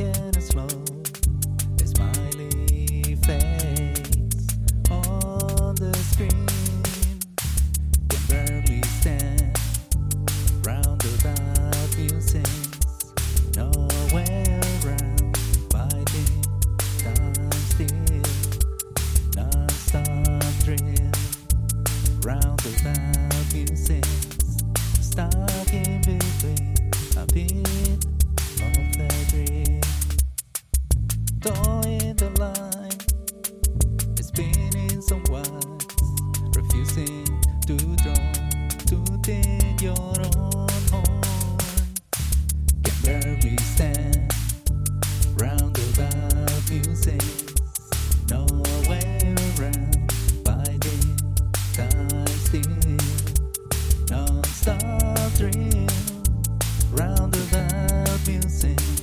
And slow. The smiley face on the screen can barely stand. Roundabout nowhere around. Fighting time still. Roundabout stuck in between a bit of the dream. refusing to draw to dig your own horn. Can barely stand round about music, nowhere around fighting time still, non-stop round about music.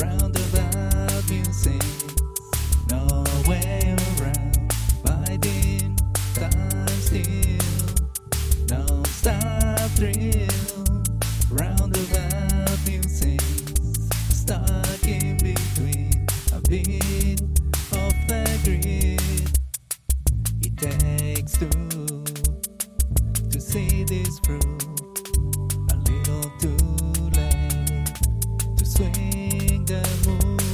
Roundabout music, no way around. Biding time still, no stop thrill. Roundabout music, stuck in between a bit of the grid. It takes two to see this through. A little too late to swing the moon.